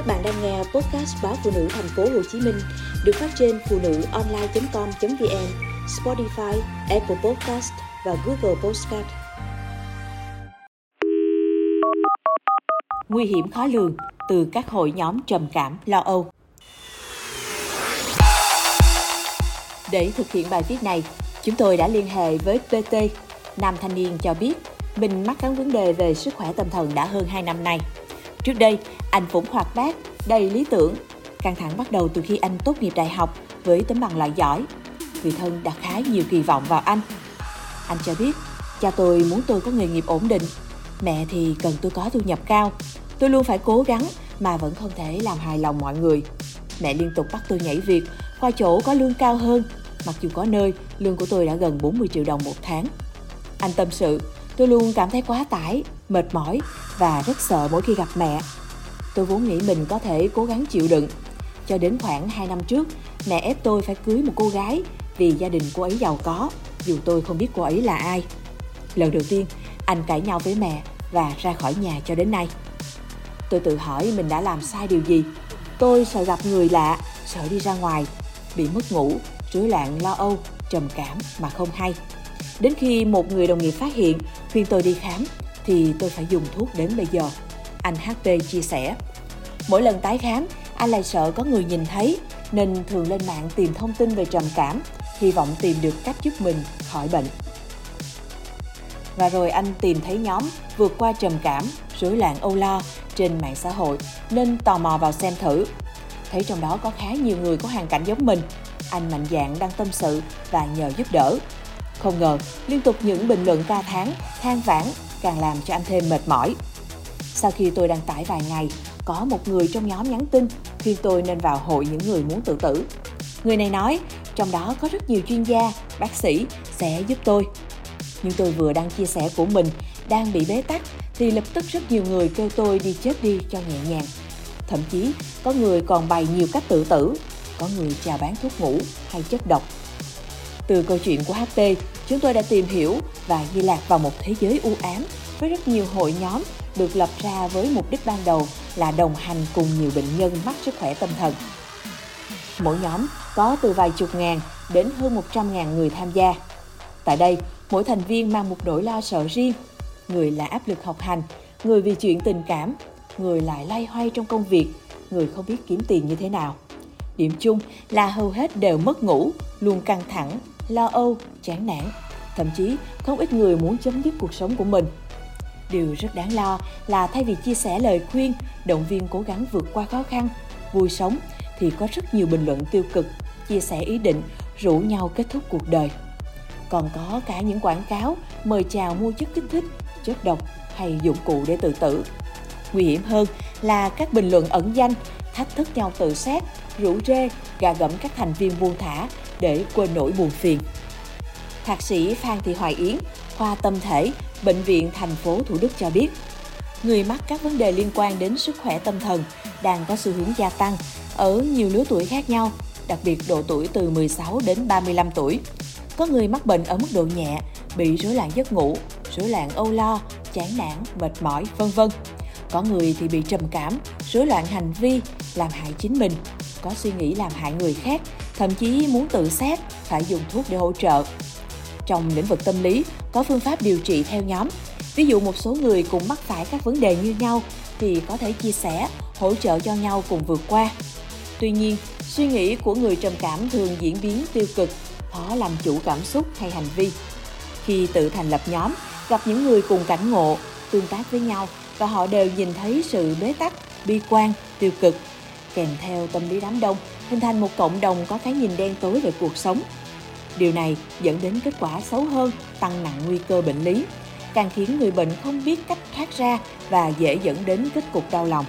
Các bạn đang nghe podcast báo phụ nữ thành phố Hồ Chí Minh được phát trên phụ nữ online.com.vn, Spotify, Apple Podcast và Google Podcast. Nguy hiểm khó lường từ các hội nhóm trầm cảm, lo âu. Để thực hiện bài viết này, chúng tôi đã liên hệ với PT, nam thanh niên cho biết mình mắc các vấn đề về sức khỏe tâm thần đã hơn 2 năm nay. Trước đây, anh cũng hoạt bát, đầy lý tưởng. Căng thẳng bắt đầu từ khi anh tốt nghiệp đại học với tấm bằng loại giỏi. Người thân đặt khá nhiều kỳ vọng vào anh. Anh cho biết, cha tôi muốn tôi có nghề nghiệp ổn định, mẹ thì cần tôi có thu nhập cao. Tôi luôn phải cố gắng mà vẫn không thể làm hài lòng mọi người. Mẹ liên tục bắt tôi nhảy việc qua chỗ có lương cao hơn, mặc dù có nơi lương của tôi đã gần 40 triệu đồng một tháng. Anh tâm sự, tôi luôn cảm thấy quá tải, mệt mỏi và rất sợ mỗi khi gặp mẹ. Tôi vốn nghĩ mình có thể cố gắng chịu đựng. Cho đến khoảng 2 năm trước, mẹ ép tôi phải cưới một cô gái vì gia đình cô ấy giàu có, dù tôi không biết cô ấy là ai. Lần đầu tiên, anh cãi nhau với mẹ và ra khỏi nhà cho đến nay. Tôi tự hỏi mình đã làm sai điều gì. Tôi sợ gặp người lạ, sợ đi ra ngoài, bị mất ngủ, rối loạn lo âu, trầm cảm mà không hay. Đến khi một người đồng nghiệp phát hiện, khuyên tôi đi khám, thì tôi phải dùng thuốc đến bây giờ. Anh HP chia sẻ. Mỗi lần tái khám, anh lại sợ có người nhìn thấy, nên thường lên mạng tìm thông tin về trầm cảm, hy vọng tìm được cách giúp mình khỏi bệnh. Và rồi anh tìm thấy nhóm vượt qua trầm cảm, rối loạn âu lo trên mạng xã hội nên tò mò vào xem thử. Thấy trong đó có khá nhiều người có hoàn cảnh giống mình, anh mạnh dạn đăng tâm sự và nhờ giúp đỡ. Không ngờ, liên tục những bình luận ca tháng, than vãn càng làm cho anh thêm mệt mỏi. Sau khi tôi đăng tải vài ngày, có một người trong nhóm nhắn tin khuyên tôi nên vào hội những người muốn tự tử. Người này nói, trong đó có rất nhiều chuyên gia, bác sĩ sẽ giúp tôi. Nhưng tôi vừa đăng chia sẻ của mình đang bị bế tắc thì lập tức rất nhiều người kêu tôi đi chết đi cho nhẹ nhàng. Thậm chí có người còn bày nhiều cách tự tử, có người chào bán thuốc ngủ hay chất độc. Từ câu chuyện của HP, chúng tôi đã tìm hiểu và di lạc vào một thế giới u ám với rất nhiều hội nhóm được lập ra với mục đích ban đầu là đồng hành cùng nhiều bệnh nhân mắc sức khỏe tâm thần. Mỗi nhóm có từ vài chục ngàn đến hơn 100 ngàn người tham gia. Tại đây, mỗi thành viên mang một nỗi lo sợ riêng. Người là áp lực học hành, người vì chuyện tình cảm, người lại lay hoay trong công việc, người không biết kiếm tiền như thế nào. Điểm chung là hầu hết đều mất ngủ, luôn căng thẳng, lo âu, chán nản. Thậm chí, không ít người muốn chấm dứt cuộc sống của mình. Điều rất đáng lo là thay vì chia sẻ lời khuyên, động viên cố gắng vượt qua khó khăn, vui sống, thì có rất nhiều bình luận tiêu cực, chia sẻ ý định, rủ nhau kết thúc cuộc đời. Còn có cả những quảng cáo mời chào mua chất kích thích, chất độc hay dụng cụ để tự tử. Nguy hiểm hơn là các bình luận ẩn danh, thách thức nhau tự sát, rủ rê, gà gẫm các thành viên buông thả để quên nỗi buồn phiền. Thạc sĩ Phan Thị Hoài Yến, khoa tâm thể, Bệnh viện thành phố Thủ Đức cho biết, người mắc các vấn đề liên quan đến sức khỏe tâm thần đang có xu hướng gia tăng ở nhiều lứa tuổi khác nhau, đặc biệt độ tuổi từ 16 đến 35 tuổi. Có người mắc bệnh ở mức độ nhẹ, bị rối loạn giấc ngủ, rối loạn âu lo, chán nản, mệt mỏi, vân vân. Có người thì bị trầm cảm, rối loạn hành vi, làm hại chính mình, có suy nghĩ làm hại người khác, thậm chí muốn tự sát, phải dùng thuốc để hỗ trợ. Trong lĩnh vực tâm lý, có phương pháp điều trị theo nhóm. Ví dụ một số người cùng mắc phải các vấn đề như nhau thì có thể chia sẻ, hỗ trợ cho nhau cùng vượt qua. Tuy nhiên, suy nghĩ của người trầm cảm thường diễn biến tiêu cực, khó làm chủ cảm xúc hay hành vi. Khi tự thành lập nhóm, gặp những người cùng cảnh ngộ, tương tác với nhau và họ đều nhìn thấy sự bế tắc, bi quan, tiêu cực, kèm theo tâm lý đám đông, hình thành một cộng đồng có cái nhìn đen tối về cuộc sống. Điều này dẫn đến kết quả xấu hơn, tăng nặng nguy cơ bệnh lý, càng khiến người bệnh không biết cách thoát ra và dễ dẫn đến kết cục đau lòng.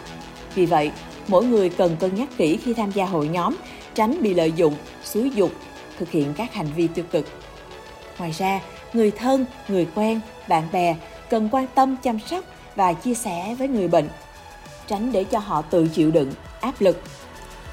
Vì vậy, mỗi người cần cân nhắc kỹ khi tham gia hội nhóm, tránh bị lợi dụng, xúi dục, thực hiện các hành vi tiêu cực. Ngoài ra, người thân, người quen, bạn bè cần quan tâm chăm sóc và chia sẻ với người bệnh, tránh để cho họ tự chịu đựng, áp lực.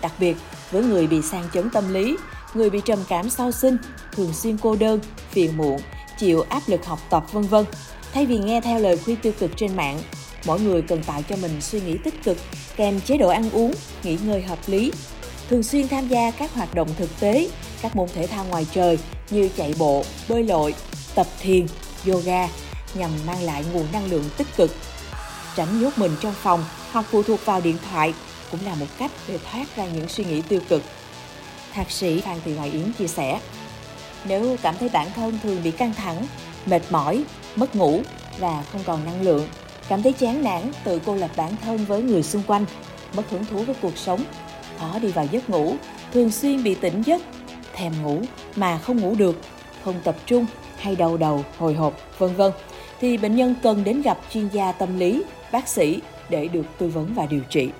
Đặc biệt, với người bị sang chấn tâm lý, người bị trầm cảm sau sinh, thường xuyên cô đơn, phiền muộn, chịu áp lực học tập vân vân. Thay vì nghe theo lời khuyên tiêu cực trên mạng, mỗi người cần tạo cho mình suy nghĩ tích cực kèm chế độ ăn uống, nghỉ ngơi hợp lý, thường xuyên tham gia các hoạt động thực tế, các môn thể thao ngoài trời như chạy bộ, bơi lội, tập thiền, yoga nhằm mang lại nguồn năng lượng tích cực. Tránh nhốt mình trong phòng hoặc phụ thuộc vào điện thoại cũng là một cách để thoát ra những suy nghĩ tiêu cực. Thạc sĩ Phan Thị Hoài Yến chia sẻ, nếu cảm thấy bản thân thường bị căng thẳng, mệt mỏi, mất ngủ và không còn năng lượng, cảm thấy chán nản, tự cô lập bản thân với người xung quanh, mất hứng thú với cuộc sống, khó đi vào giấc ngủ, thường xuyên bị tỉnh giấc, thèm ngủ mà không ngủ được, không tập trung hay đau đầu, hồi hộp, vân vân thì bệnh nhân cần đến gặp chuyên gia tâm lý, bác sĩ để được tư vấn và điều trị.